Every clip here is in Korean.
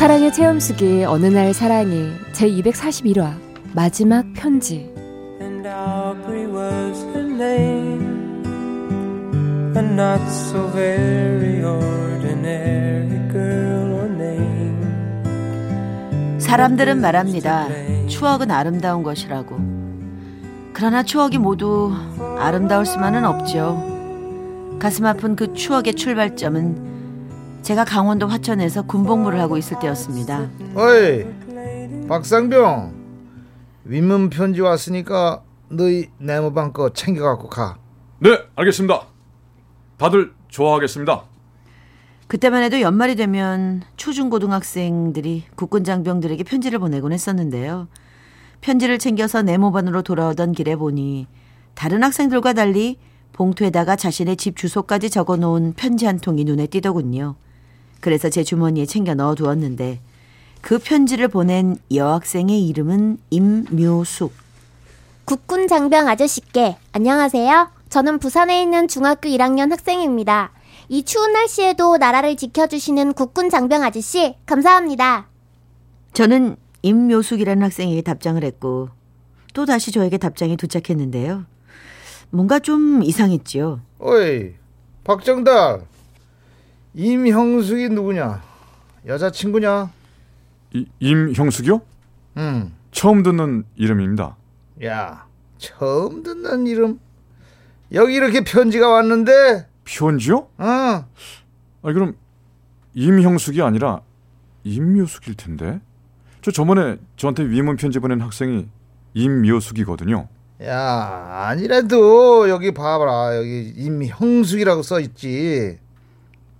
사랑의 체험수기 어느 날 사랑이 제 241화 마지막 편지 And Aubrey was her name, a not so very ordinary girl or name. 사람들은 말합니다. 추억은 아름다운 것이라고. 그러나 추억이 모두 아름다울 수만은 없죠. 가슴 아픈 그 추억의 출발점은 제가 강원도 화천에서 군복무를 하고 있을 때였습니다. 어이 박상병 윗문 편지 왔으니까 너희 네모방 거 챙겨 갖고 가 네 알겠습니다. 다들 좋아하겠습니다. 그때만 해도 연말이 되면 초중고등학생들이 국군 장병들에게 편지를 보내곤 했었는데요. 편지를 챙겨서 네모반으로 돌아오던 길에 보니 다른 학생들과 달리 봉투에다가 자신의 집 주소까지 적어 놓은 편지 한 통이 눈에 띄더군요. 그래서 제 주머니에 챙겨 넣어 두었는데 그 편지를 보낸 여학생의 이름은 임묘숙. 국군 장병 아저씨께 안녕하세요. 저는 부산에 있는 중학교 1학년 학생입니다. 이 추운 날씨에도 나라를 지켜주시는 국군 장병 아저씨 감사합니다. 저는 임묘숙이라는 학생에게 답장을 했고 또 다시 저에게 답장이 도착했는데요. 뭔가 좀 이상했지요. 어이 박정달 임형숙이 누구냐 여자친구냐 이, 임형숙이요? 응. 처음 듣는 이름입니다. 야 처음 듣는 이름 여기 이렇게 편지가 왔는데 편지요? 어아 그럼 임형숙이 아니라 임묘숙일 텐데. 저 저번에 저한테 위문 편지 보낸 학생이 임묘숙이거든요. 야, 아니라도 여기 봐봐라. 여기 임형숙이라고 써 있지.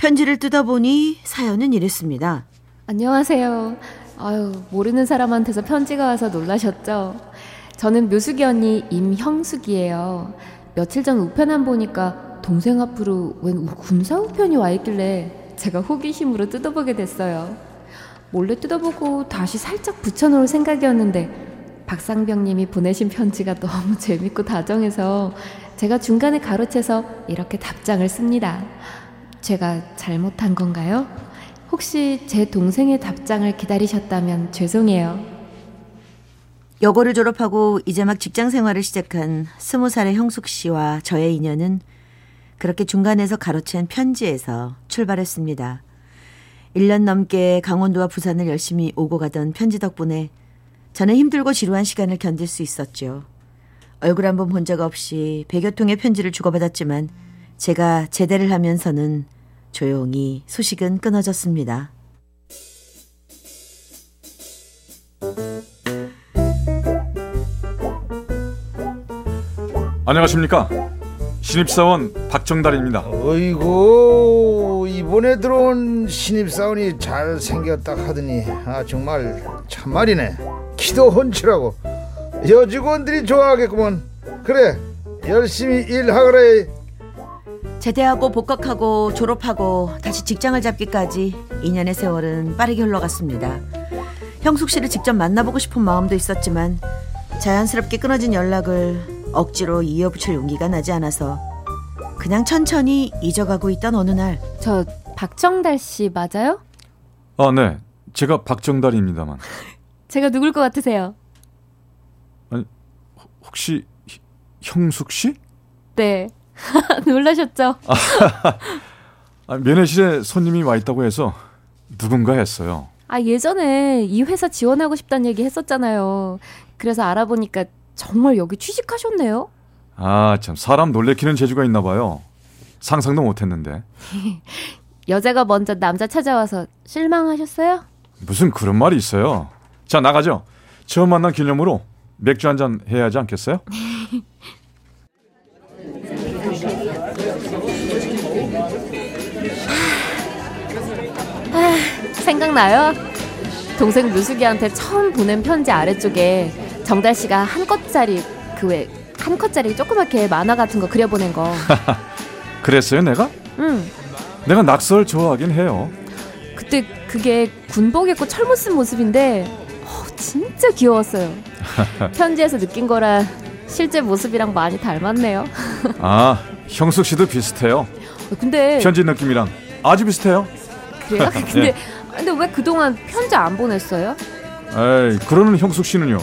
편지를 뜯어보니 사연은 이랬습니다. 안녕하세요. 아유 모르는 사람한테서 편지가 와서 놀라셨죠? 저는 묘숙이 언니 임형숙이에요. 며칠 전 우편함 보니까 동생 앞으로 웬 군사 우편이 와 있길래 제가 호기심으로 뜯어보게 됐어요. 몰래 뜯어보고 다시 살짝 붙여놓을 생각이었는데 박상병님이 보내신 편지가 너무 재밌고 다정해서 제가 중간에 가로채서 이렇게 답장을 씁니다. 제가 잘못한 건가요? 혹시 제 동생의 답장을 기다리셨다면 죄송해요. 여고를 졸업하고 이제 막 직장 생활을 시작한 스무 살의 형숙 씨와 저의 인연은 그렇게 중간에서 가로챈 편지에서 출발했습니다. 1년 넘게 강원도와 부산을 열심히 오고 가던 편지 덕분에 저는 힘들고 지루한 시간을 견딜 수 있었죠. 얼굴 한 번 본 적 없이 100여 통의 편지를 주고받았지만 제가 제대를 하면서는 조용히 소식은 끊어졌습니다. 안녕하십니까? 신입사원 박정달입니다. 어이구 이번에 들어온 신입사원이 잘 생겼다 하더니 아 정말 참말이네. 키도 헌칠하고 여직원들이 좋아하겠구먼. 그래 열심히 일하거라. 제대하고 복학하고 졸업하고 다시 직장을 잡기까지 2년의 세월은 빠르게 흘러갔습니다. 형숙 씨를 직접 만나보고 싶은 마음도 있었지만 자연스럽게 끊어진 연락을 억지로 이어붙일 용기가 나지 않아서 그냥 천천히 잊어가고 있던 어느 날 저 박정달 씨 맞아요? 아, 네. 제가 박정달입니다만. 제가 누굴 것 같으세요? 혹시 희- 형숙 씨? 네. 놀라셨죠? 아, 면회실에 손님이 와 있다고 해서 누군가 했어요. 아, 예전에 이 회사 지원하고 싶다는 얘기 했었잖아요. 그래서 알아보니까 정말 여기 취직하셨네요. 아, 참 사람 놀래키는 재주가 있나 봐요. 상상도 못 했는데. 여자가 먼저 남자 찾아와서 실망하셨어요? 무슨 그런 말이 있어요. 자, 나가죠. 처음 만난 기념으로 맥주 한 잔 해야 하지 않겠어요? 생각나요? 동생 뮤숙이한테 처음 보낸 편지 아래쪽에 정달 씨가 한 컷짜리 그 왜 한 컷짜리 조그맣게 만화 같은 거 그려보낸 거. 그랬어요, 내가? 응. 내가 낙서를 좋아하긴 해요. 그때 그게 군복 입고 철모 쓴 모습인데 어, 진짜 귀여웠어요. 편지에서 느낀 거라 실제 모습이랑 많이 닮았네요. 아, 형숙 씨도 비슷해요. 근데 편지 느낌이랑 아주 비슷해요. 그래요? 근데 근데 왜 그동안 편지 안 보냈어요? 에이, 그러는 형숙 씨는요?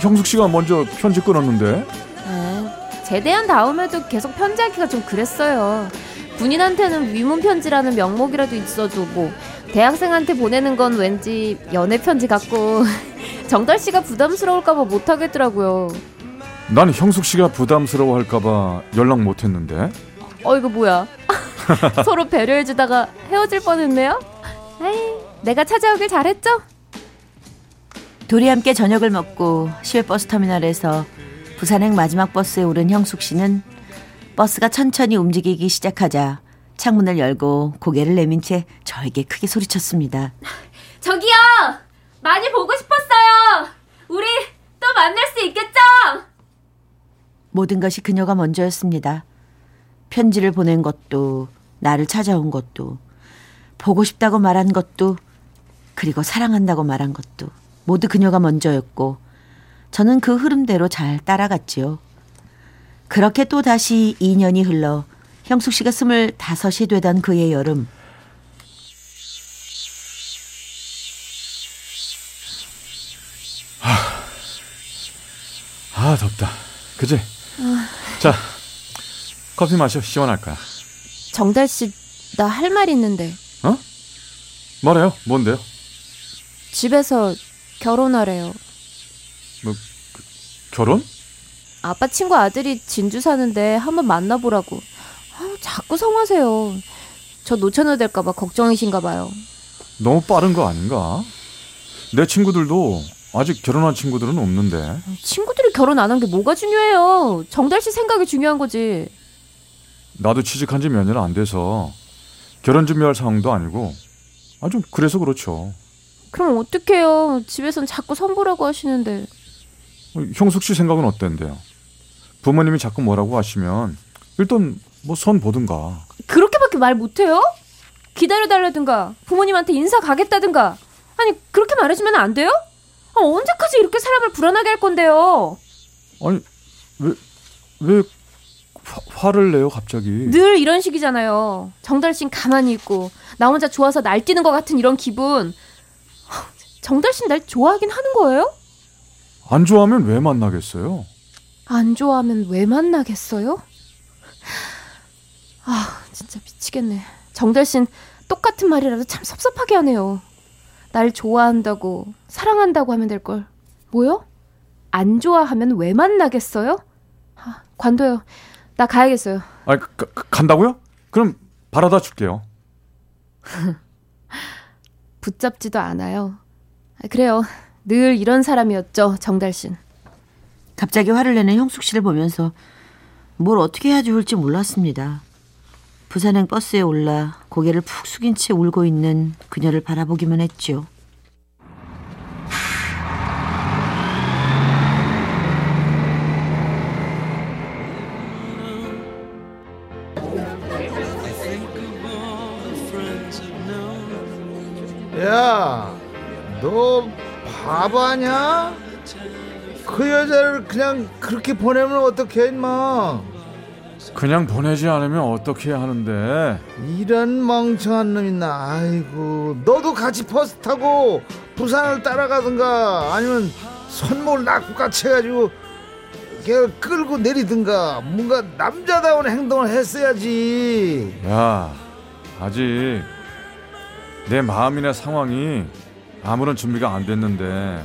형숙 씨가 먼저 편지 끊었는데. 아, 제대한 다음에도 계속 편지하기가 좀 그랬어요. 군인한테는 위문 편지라는 명목이라도 있어도 뭐 대학생한테 보내는 건 왠지 연애 편지 같고 정달 씨가 부담스러울까봐 못 하겠더라고요. 난 형숙 씨가 부담스러워할까봐 연락 못 했는데. 어 이거 뭐야? 서로 배려해주다가 헤어질 뻔했네요. 에이, 내가 찾아오길 잘했죠? 둘이 함께 저녁을 먹고 시외버스 터미널에서 부산행 마지막 버스에 오른 형숙 씨는 버스가 천천히 움직이기 시작하자 창문을 열고 고개를 내민 채 저에게 크게 소리쳤습니다. 저기요! 많이 보고 싶었어요! 우리 또 만날 수 있겠죠? 모든 것이 그녀가 먼저였습니다. 편지를 보낸 것도, 나를 찾아온 것도, 보고 싶다고 말한 것도, 그리고 사랑한다고 말한 것도, 모두 그녀가 먼저였고, 저는 그 흐름대로 잘 따라갔지요. 그렇게 또 다시 2년이 흘러 형숙 씨가 스물다섯이 되던 그의 여름. 아, 덥다. 그지? 자, 커피 마셔. 시원할 거야. 정달 씨, 나 할 말 있는데 어? 말해요. 뭔데요? 집에서 결혼하래요. 결혼? 아빠 친구 아들이 진주 사는데 한번 만나보라고. 아, 자꾸 성하세요. 저 놓쳐놔야 될까봐 걱정이신가 봐요. 너무 빠른 거 아닌가? 내 친구들도 아직 결혼한 친구들은 없는데. 친구들이 결혼 안 한 게 뭐가 중요해요. 정달 씨 생각이 중요한 거지. 나도 취직한 지 몇 년 안 돼서 결혼 준비할 상황도 아니고 아주 그래서 그렇죠. 그럼 어떡해요. 집에선 자꾸 선보라고 하시는데. 어, 형숙 씨 생각은 어땠는데요? 부모님이 자꾸 뭐라고 하시면 일단 뭐 선 보든가. 그렇게밖에 말 못해요? 기다려달라든가 부모님한테 인사 가겠다든가 아니 그렇게 말해주면 안 돼요? 아, 언제까지 이렇게 사람을 불안하게 할 건데요? 아니 왜 왜 화 를 내요 갑자기? 늘 이런 식이잖아요. 정달 씨는 가만히 있고 나 혼자 좋아서 날뛰는 것 같은 이런 기분. 정달 씨는 날 좋아하긴 하는 거예요? 안 좋아하면 왜 만나겠어요? 안 좋아하면 왜 만나겠어요? 아, 진짜 미치겠네. 정달 씨는 똑같은 말이라도 참 섭섭하게 하네요. 날 좋아한다고, 사랑한다고 하면 될 걸. 뭐요? 안 좋아하면 왜 만나겠어요? 아, 관둬요. 나 가야겠어요. 아 가, 가, 간다고요? 그럼 바라다 줄게요. 붙잡지도 않아요. 아, 그래요. 늘 이런 사람이었죠, 정달 씨는. 갑자기 화를 내는 형숙 씨를 보면서 뭘 어떻게 해야 좋을지 몰랐습니다. 부산행 버스에 올라 고개를 푹 숙인 채 울고 있는 그녀를 바라보기만 했죠. 너 바보 아냐? 그 여자를 그냥 그렇게 보내면 어떡해 임마 그냥 보내지 않으면 어떻게 하는데? 이런 멍청한 놈 있나 아이고 너도 같이 버스 타고 부산을 따라가든가 아니면 손목을 낙구같이 해가지고 걔를 끌고 내리든가 뭔가 남자다운 행동을 했어야지 야, 아직 내 마음이나 상황이 아무런 준비가 안 됐는데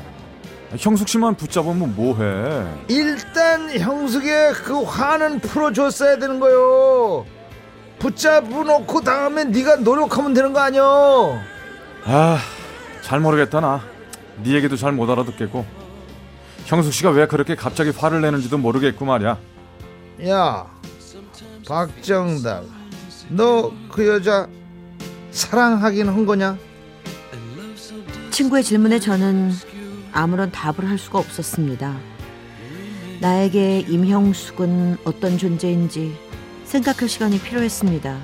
형숙 씨만 붙잡으면 뭐해? 일단 형숙의 그 화는 풀어줬어야 되는 거요 붙잡아놓고 다음에 네가 노력하면 되는 거 아니여 아, 잘 모르겠다 나. 네 얘기도 잘 못 알아듣겠고. 형숙 씨가 왜 그렇게 갑자기 화를 내는지도 모르겠고 말이야. 야 박정달 너 그 여자 사랑하긴 한 거냐? 친구의 질문에 저는 아무런 답을 할 수가 없었습니다. 나에게 임형숙은 어떤 존재인지 생각할 시간이 필요했습니다.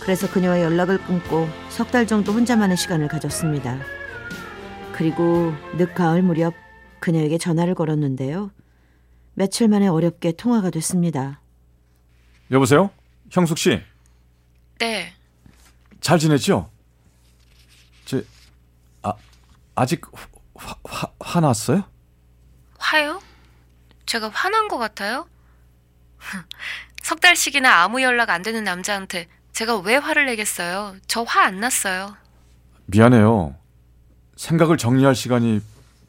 그래서 그녀와 연락을 끊고 석 달 정도 혼자만의 시간을 가졌습니다. 그리고 늦가을 무렵 그녀에게 전화를 걸었는데요. 며칠 만에 어렵게 통화가 됐습니다. 여보세요? 형숙 씨. 네. 잘 지냈죠? 제 아, 아직 화, 화, 화났어요? 화요? 제가 화난 것 같아요? 석 달씩이나 아무 연락 안 되는 남자한테 제가 왜 화를 내겠어요? 저 화 안 났어요. 미안해요. 생각을 정리할 시간이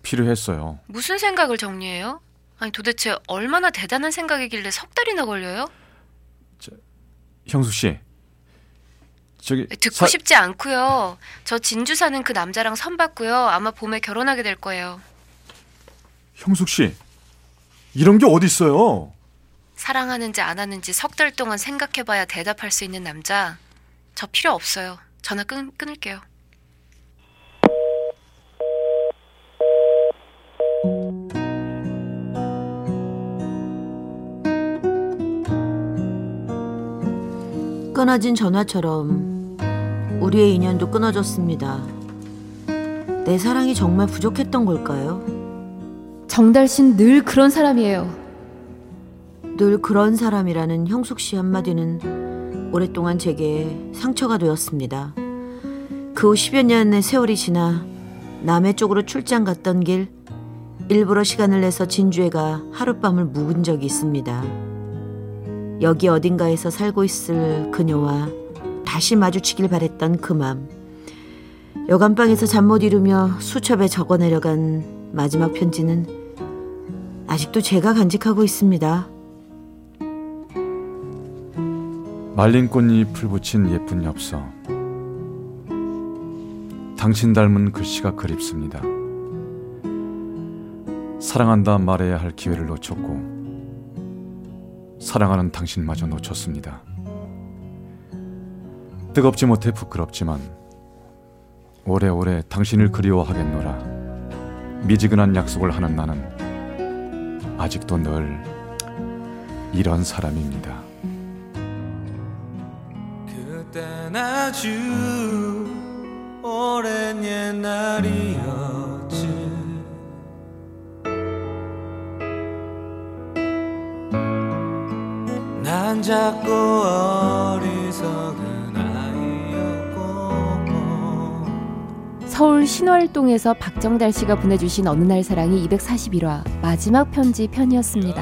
필요했어요. 무슨 생각을 정리해요? 아니 도대체 얼마나 대단한 생각이길래 석 달이나 걸려요? 형숙 씨. 저기 듣고 사- 싶지 않고요. 저 진주 사는 그 남자랑 선 봤고요. 아마 봄에 결혼하게 될 거예요. 형숙 씨. 이런 게 어디 있어요? 사랑하는지 안 하는지 석 달 동안 생각해봐야 대답할 수 있는 남자 저 필요 없어요. 전화 끊, 끊을게요. 끊어진 전화처럼 우리의 인연도 끊어졌습니다. 내 사랑이 정말 부족했던 걸까요? 정달 씨는 늘 그런 사람이에요. 늘 그런 사람이라는 형숙 씨 한마디는 오랫동안 제게 상처가 되었습니다. 그 후 10여 년의 세월이 지나 남해 쪽으로 출장 갔던 길 일부러 시간을 내서 진주에 가 하룻밤을 묵은 적이 있습니다. 여기 어딘가에서 살고 있을 그녀와 다시 마주치길 바랬던 그 맘. 여간방에서 잠 못 이루며 수첩에 적어 내려간 마지막 편지는 아직도 제가 간직하고 있습니다. 말린 꽃잎을 붙인 예쁜 엽서. 당신 닮은 글씨가 그립습니다. 사랑한다 말해야 할 기회를 놓쳤고, 사랑하는 당신마저 놓쳤습니다. 뜨겁지 못해 부끄럽지만, 오래오래 당신을 그리워하겠노라. 미지근한 약속을 하는 나는 아직도 늘 이런 사람입니다. 그땐 아주 오랜 옛날이었지 난 작고 서울 신월동에서 박정달 씨가 보내주신 어느 날 사랑이 241화 마지막 편지 편이었습니다.